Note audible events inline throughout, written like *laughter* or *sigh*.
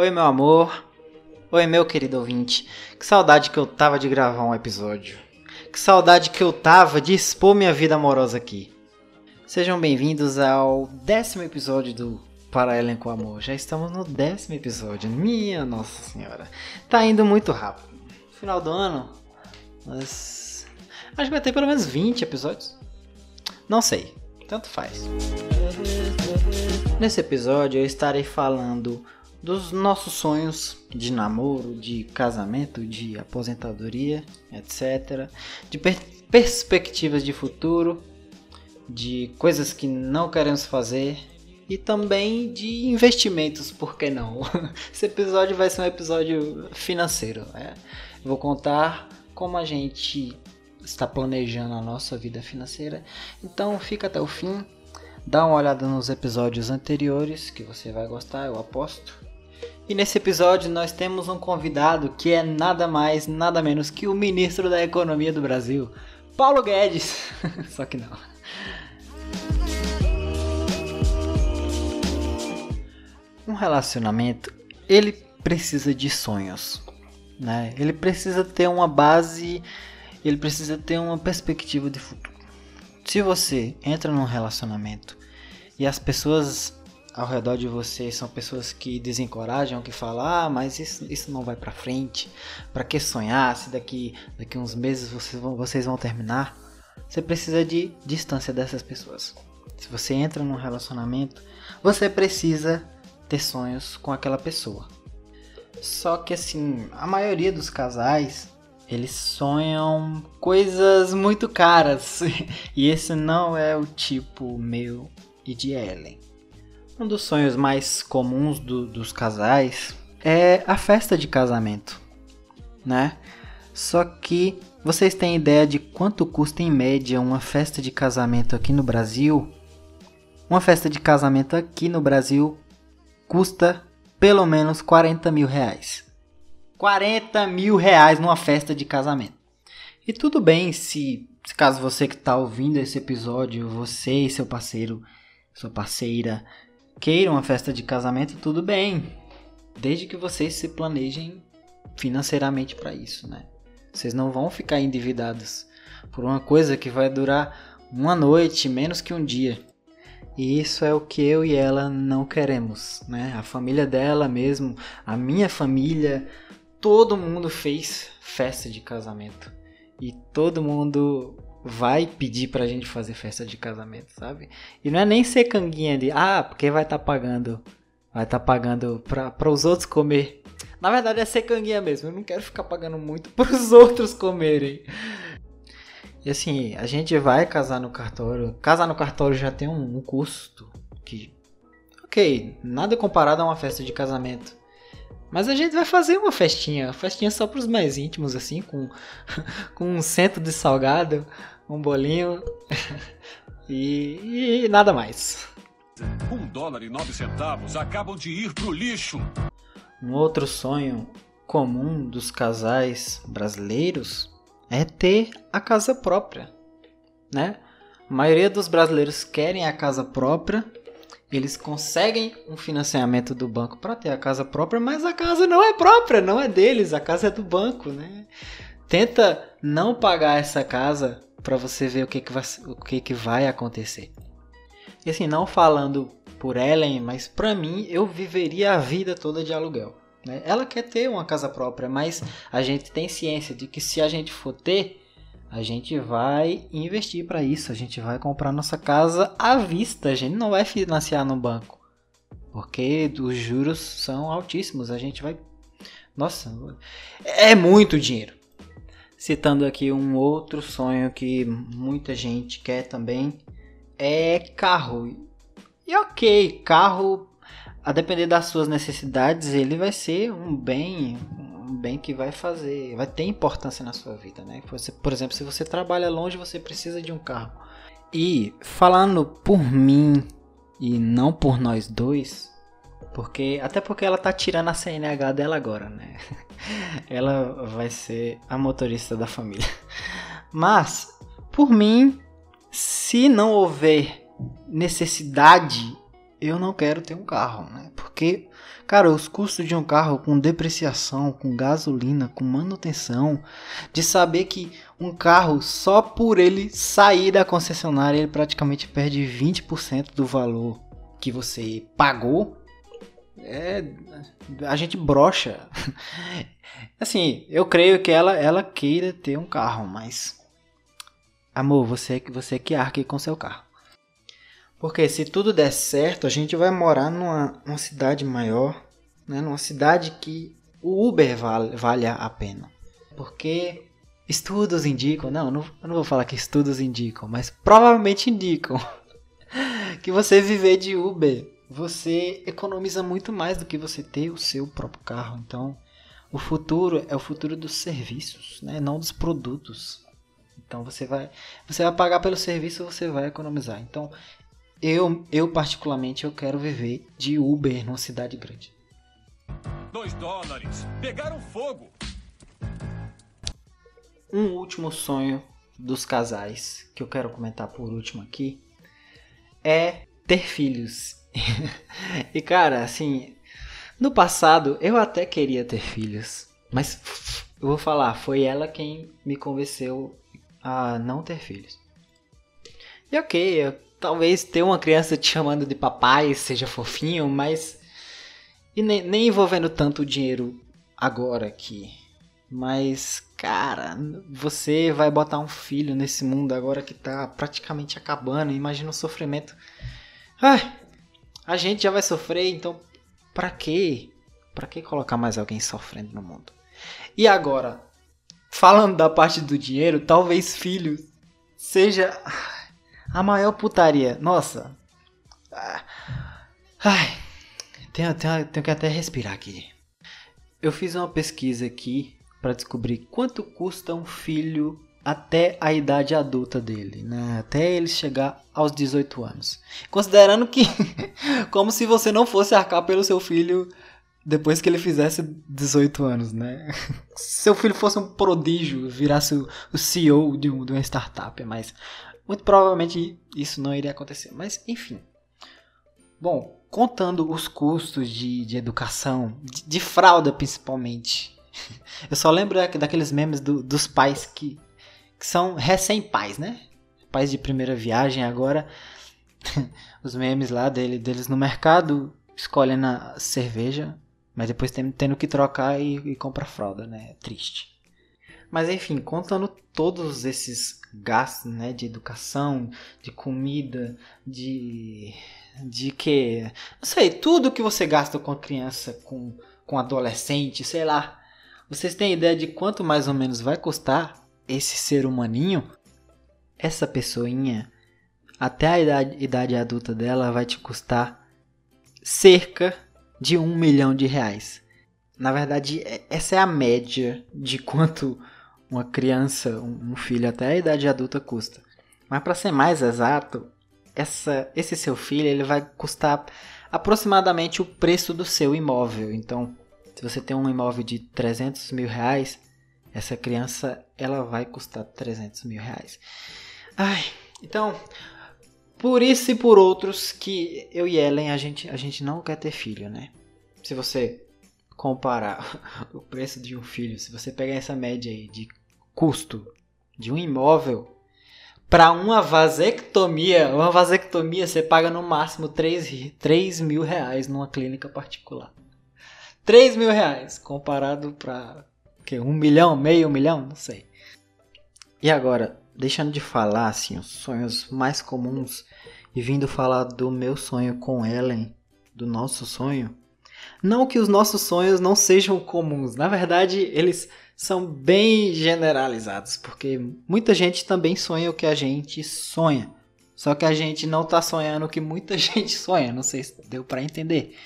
Oi, meu amor. Oi, meu querido ouvinte. Que saudade que eu tava de gravar um episódio. Que saudade que eu tava de expor minha vida amorosa aqui. Sejam bem-vindos ao décimo episódio do Para Ellen com Amor. Já estamos no décimo episódio. Minha Nossa Senhora. Tá indo muito rápido. Final do ano, mas. Acho que vai ter pelo menos 20 episódios. Não sei. Tanto faz. Nesse episódio eu estarei falando dos nossos sonhos de namoro, de casamento, de aposentadoria, etc. De per perspectivas de futuro, de coisas que não queremos fazer e também de investimentos, por que não? *laughs* Esse episódio vai ser um episódio financeiro. Né? Vou contar como a gente está planejando a nossa vida financeira. Então fica até o fim. Dá uma olhada nos episódios anteriores que você vai gostar, eu aposto. E nesse episódio nós temos um convidado que é nada mais, nada menos que o ministro da Economia do Brasil, Paulo Guedes. *laughs* Só que não. Um relacionamento, ele precisa de sonhos, né? Ele precisa ter uma base, ele precisa ter uma perspectiva de futuro. Se você entra num relacionamento e as pessoas ao redor de você são pessoas que desencorajam, que falam, ah, mas isso, isso não vai para frente, para que sonhar se daqui, daqui uns meses vocês vão, vocês vão terminar? Você precisa de distância dessas pessoas. Se você entra num relacionamento, você precisa ter sonhos com aquela pessoa. Só que assim, a maioria dos casais, eles sonham coisas muito caras. *laughs* e esse não é o tipo meu e de Ellen. Um dos sonhos mais comuns do, dos casais é a festa de casamento, né? Só que vocês têm ideia de quanto custa em média uma festa de casamento aqui no Brasil? Uma festa de casamento aqui no Brasil custa pelo menos 40 mil reais. 40 mil reais numa festa de casamento. E tudo bem se, se caso você que está ouvindo esse episódio, você e seu parceiro, sua parceira, queiram uma festa de casamento, tudo bem. Desde que vocês se planejem financeiramente para isso, né? Vocês não vão ficar endividados por uma coisa que vai durar uma noite, menos que um dia. E isso é o que eu e ela não queremos, né? A família dela mesmo, a minha família, todo mundo fez festa de casamento. E todo mundo vai pedir pra gente fazer festa de casamento, sabe? E não é nem ser canguinha de, ah, porque vai estar tá pagando, vai estar tá pagando pra, pra os outros comer. Na verdade é ser canguinha mesmo, eu não quero ficar pagando muito *laughs* pros outros comerem. E assim, a gente vai casar no cartório. Casar no cartório já tem um, um custo que, ok, nada comparado a uma festa de casamento. Mas a gente vai fazer uma festinha, festinha só para os mais íntimos, assim, com, *laughs* com um centro de salgado, um bolinho *laughs* e, e nada mais. Um dólar e nove centavos acabam de ir pro lixo. Um outro sonho comum dos casais brasileiros é ter a casa própria, né? A maioria dos brasileiros querem a casa própria eles conseguem um financiamento do banco para ter a casa própria, mas a casa não é própria, não é deles, a casa é do banco, né? Tenta não pagar essa casa para você ver o que, que, vai, o que, que vai acontecer. E assim, não falando por Ellen, mas para mim eu viveria a vida toda de aluguel. Né? Ela quer ter uma casa própria, mas a gente tem ciência de que se a gente for ter, a gente vai investir para isso, a gente vai comprar nossa casa à vista, a gente não vai financiar no banco. Porque os juros são altíssimos, a gente vai Nossa, é muito dinheiro. Citando aqui um outro sonho que muita gente quer também é carro. E OK, carro a depender das suas necessidades, ele vai ser um bem, um bem que vai fazer, vai ter importância na sua vida, né? Você, por exemplo, se você trabalha longe, você precisa de um carro. E falando por mim e não por nós dois, porque até porque ela tá tirando a CNH dela agora, né? *laughs* ela vai ser a motorista da família. Mas por mim, se não houver necessidade eu não quero ter um carro, né? Porque, cara, os custos de um carro com depreciação, com gasolina, com manutenção, de saber que um carro só por ele sair da concessionária ele praticamente perde 20% do valor que você pagou. É, a gente brocha. *laughs* Assim, eu creio que ela ela queira ter um carro, mas amor, você que você que arque com seu carro. Porque se tudo der certo, a gente vai morar numa, numa cidade maior, né? numa cidade que o Uber vale, vale a pena. Porque estudos indicam, não, não, eu não vou falar que estudos indicam, mas provavelmente indicam *laughs* que você viver de Uber, você economiza muito mais do que você ter o seu próprio carro. Então, o futuro é o futuro dos serviços, né? não dos produtos. Então você vai, você vai pagar pelo serviço, você vai economizar. Então eu, eu particularmente, eu quero viver de Uber numa cidade grande. Dois dólares. Pegaram fogo. Um último sonho dos casais que eu quero comentar por último aqui é ter filhos. *laughs* e cara, assim, no passado eu até queria ter filhos, mas eu vou falar, foi ela quem me convenceu a não ter filhos. E ok, eu talvez ter uma criança te chamando de papai seja fofinho, mas. E nem, nem envolvendo tanto dinheiro agora aqui. Mas, cara, você vai botar um filho nesse mundo agora que tá praticamente acabando. Imagina o sofrimento. Ai, a gente já vai sofrer, então pra quê? Pra que colocar mais alguém sofrendo no mundo? E agora, falando da parte do dinheiro, talvez filho seja a maior putaria. Nossa. Ai. Tenho, tenho, tenho que até respirar aqui. Eu fiz uma pesquisa aqui para descobrir quanto custa um filho até a idade adulta dele, né? Até ele chegar aos 18 anos. Considerando que *laughs* como se você não fosse arcar pelo seu filho depois que ele fizesse 18 anos, né? *laughs* Seu filho fosse um prodígio, virasse o CEO de, um, de uma startup, mas muito provavelmente isso não iria acontecer, mas enfim. Bom, contando os custos de, de educação, de, de fralda principalmente. *laughs* Eu só lembro daqueles memes do, dos pais que, que são recém-pais, né? Pais de primeira viagem agora. *laughs* os memes lá dele, deles no mercado escolhem a cerveja, mas depois tendo, tendo que trocar e, e comprar fralda, né? É triste. Mas enfim, contando todos esses gastos, né, de educação, de comida, de de que, não sei, tudo que você gasta com criança, com com adolescente, sei lá. Vocês têm ideia de quanto mais ou menos vai custar esse ser humaninho? Essa pessoinha até a idade, idade adulta dela vai te custar cerca de um milhão de reais. Na verdade, é, essa é a média de quanto uma criança, um filho até a idade adulta custa. Mas para ser mais exato, essa, esse seu filho ele vai custar aproximadamente o preço do seu imóvel. Então, se você tem um imóvel de 300 mil reais, essa criança ela vai custar 300 mil reais. Ai, então, por isso e por outros que eu e Ellen a gente, a gente não quer ter filho, né? Se você comparar *laughs* o preço de um filho, se você pegar essa média aí de custo de um imóvel para uma vasectomia, uma vasectomia você paga no máximo 3, 3 mil reais numa clínica particular. 3 mil reais comparado para um milhão, meio milhão, não sei. E agora, deixando de falar assim, os sonhos mais comuns e vindo falar do meu sonho com Ellen, do nosso sonho. Não que os nossos sonhos não sejam comuns, na verdade eles são bem generalizados, porque muita gente também sonha o que a gente sonha. Só que a gente não está sonhando o que muita *laughs* gente sonha, não sei se deu para entender.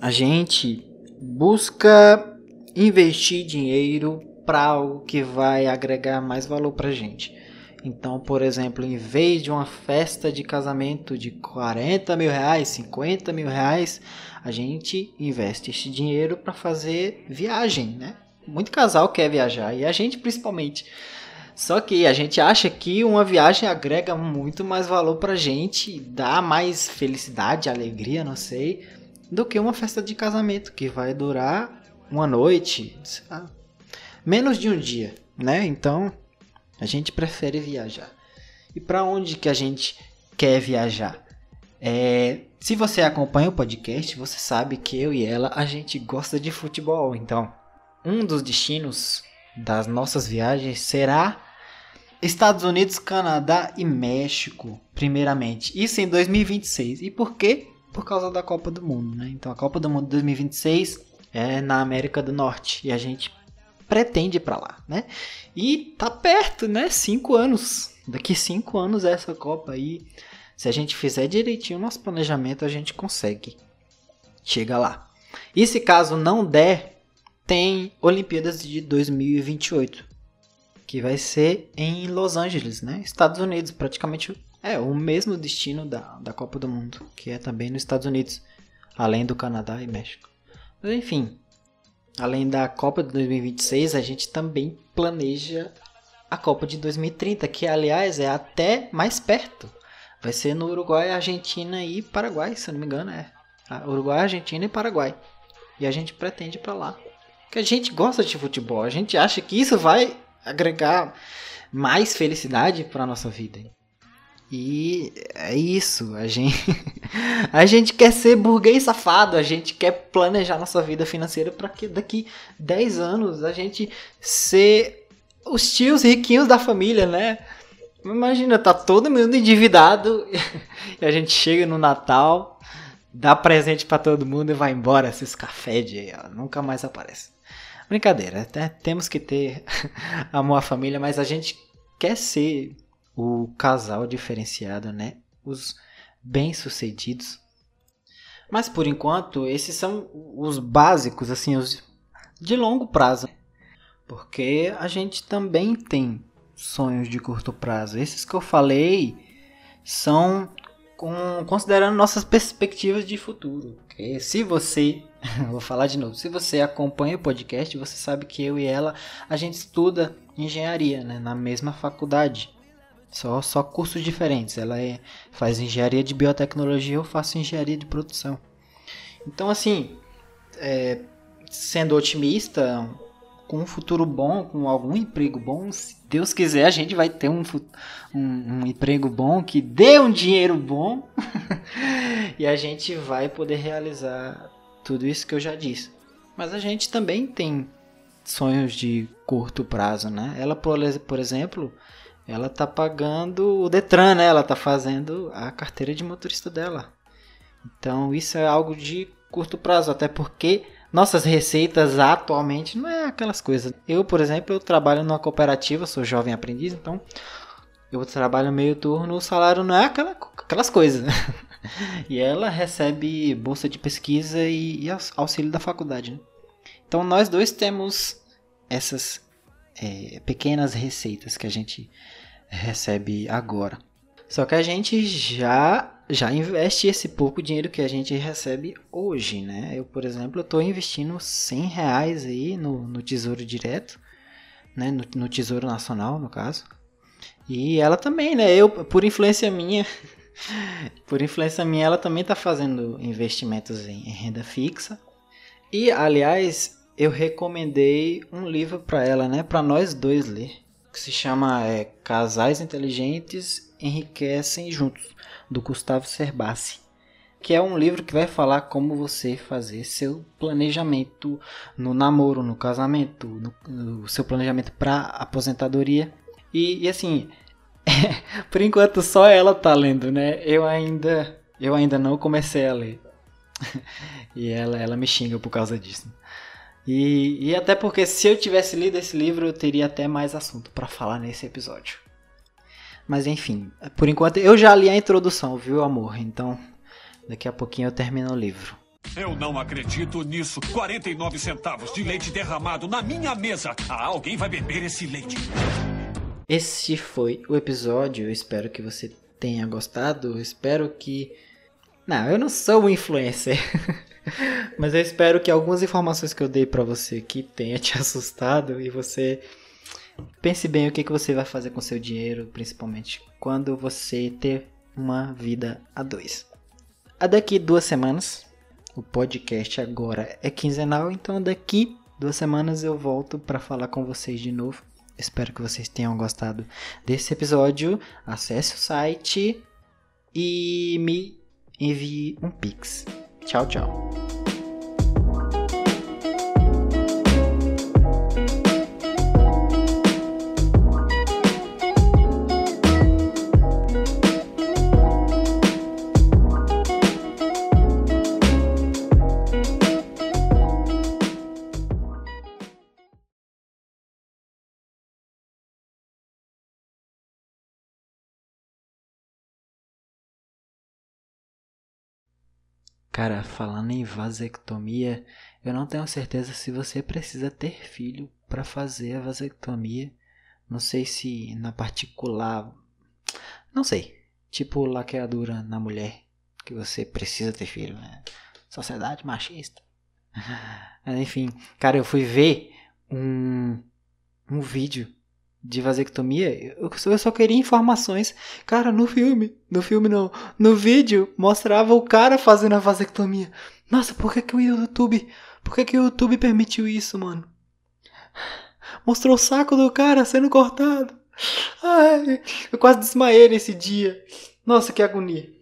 A gente busca investir dinheiro para algo que vai agregar mais valor para gente. Então, por exemplo, em vez de uma festa de casamento de 40 mil reais, 50 mil reais, a gente investe esse dinheiro para fazer viagem, né? muito casal quer viajar e a gente principalmente. Só que a gente acha que uma viagem agrega muito mais valor pra gente, dá mais felicidade, alegria, não sei, do que uma festa de casamento que vai durar uma noite, menos de um dia, né? Então, a gente prefere viajar. E para onde que a gente quer viajar? É, se você acompanha o podcast, você sabe que eu e ela a gente gosta de futebol. Então, um dos destinos das nossas viagens será Estados Unidos, Canadá e México, primeiramente. Isso em 2026. E por quê? Por causa da Copa do Mundo, né? Então, a Copa do Mundo 2026 é na América do Norte e a gente pretende ir para lá, né? E tá perto, né? Cinco anos. Daqui cinco anos é essa Copa aí. Se a gente fizer direitinho o nosso planejamento, a gente consegue. Chega lá. E se caso não der, tem Olimpíadas de 2028, que vai ser em Los Angeles, né? Estados Unidos, praticamente é o mesmo destino da, da Copa do Mundo, que é também nos Estados Unidos, além do Canadá e México. Mas enfim, além da Copa de 2026, a gente também planeja a Copa de 2030, que aliás é até mais perto. Vai ser no Uruguai, Argentina e Paraguai, se eu não me engano, é. Uruguai, Argentina e Paraguai. E a gente pretende para lá. Porque a gente gosta de futebol, a gente acha que isso vai agregar mais felicidade para nossa vida. E é isso, a gente *laughs* a gente quer ser burguês safado, a gente quer planejar nossa vida financeira para que daqui 10 anos a gente ser os tios riquinhos da família, né? Imagina, tá todo mundo endividado *laughs* e a gente chega no Natal, dá presente para todo mundo e vai embora, esses café de nunca mais aparece. Brincadeira, até temos que ter *laughs* amor à família, mas a gente quer ser o casal diferenciado, né? Os bem-sucedidos. Mas por enquanto, esses são os básicos, assim, os de longo prazo. Porque a gente também tem sonhos de curto prazo. Esses que eu falei são com, considerando nossas perspectivas de futuro. Okay? Se você, *laughs* vou falar de novo, se você acompanha o podcast, você sabe que eu e ela a gente estuda engenharia, né, na mesma faculdade. Só, só cursos diferentes. Ela é, faz engenharia de biotecnologia, eu faço engenharia de produção. Então, assim, é, sendo otimista, com um futuro bom, com algum emprego bom, se Deus quiser, a gente vai ter um, um, um emprego bom que dê um dinheiro bom *laughs* e a gente vai poder realizar tudo isso que eu já disse. Mas a gente também tem sonhos de curto prazo, né? Ela, por, exemplo, ela tá pagando o Detran, né? Ela tá fazendo a carteira de motorista dela. Então isso é algo de curto prazo, até porque nossas receitas atualmente não é aquelas coisas. Eu, por exemplo, eu trabalho numa cooperativa, sou jovem aprendiz, então eu trabalho meio turno, o salário não é aquela, aquelas coisas. *laughs* e ela recebe bolsa de pesquisa e, e auxílio da faculdade. Né? Então nós dois temos essas é, pequenas receitas que a gente recebe agora. Só que a gente já já investe esse pouco dinheiro que a gente recebe hoje, né? Eu, por exemplo, estou investindo 100 reais aí no, no Tesouro Direto, né? No, no, Tesouro Nacional, no caso. E ela também, né? Eu, por influência minha, *laughs* por influência minha, ela também está fazendo investimentos em, em renda fixa. E, aliás, eu recomendei um livro para ela, né? Para nós dois ler que se chama é, Casais Inteligentes Enriquecem Juntos, do Gustavo Cerbasi. Que é um livro que vai falar como você fazer seu planejamento no namoro, no casamento, no, no seu planejamento para aposentadoria. E, e assim, *laughs* por enquanto só ela tá lendo, né? Eu ainda, eu ainda não comecei a ler. *laughs* e ela, ela me xinga por causa disso. E, e até porque se eu tivesse lido esse livro, eu teria até mais assunto para falar nesse episódio. Mas enfim, por enquanto eu já li a introdução, viu, amor? Então, daqui a pouquinho eu termino o livro. Eu não acredito nisso. 49 centavos de leite derramado na minha mesa. Ah, alguém vai beber esse leite. Esse foi o episódio. Eu espero que você tenha gostado. Eu espero que. Não, eu não sou um influencer. *laughs* Mas eu espero que algumas informações que eu dei para você aqui tenha te *laughs* assustado e você pense bem o que, que você vai fazer com seu dinheiro, principalmente quando você ter uma vida a dois. A daqui duas semanas, o podcast agora é quinzenal, então daqui duas semanas eu volto para falar com vocês de novo. Espero que vocês tenham gostado desse episódio. Acesse o site e me envie um pix. Tchau, tchau. Cara, falando em vasectomia, eu não tenho certeza se você precisa ter filho para fazer a vasectomia. Não sei se na particular. Não sei. Tipo laqueadura na mulher, que você precisa ter filho, né? Sociedade machista. *laughs* Enfim, cara, eu fui ver um, um vídeo de vasectomia, eu só queria informações. Cara, no filme, no filme não, no vídeo mostrava o cara fazendo a vasectomia. Nossa, por que, que o YouTube, por que, que o YouTube permitiu isso, mano? Mostrou o saco do cara sendo cortado. Ai, eu quase desmaiei nesse dia. Nossa, que agonia.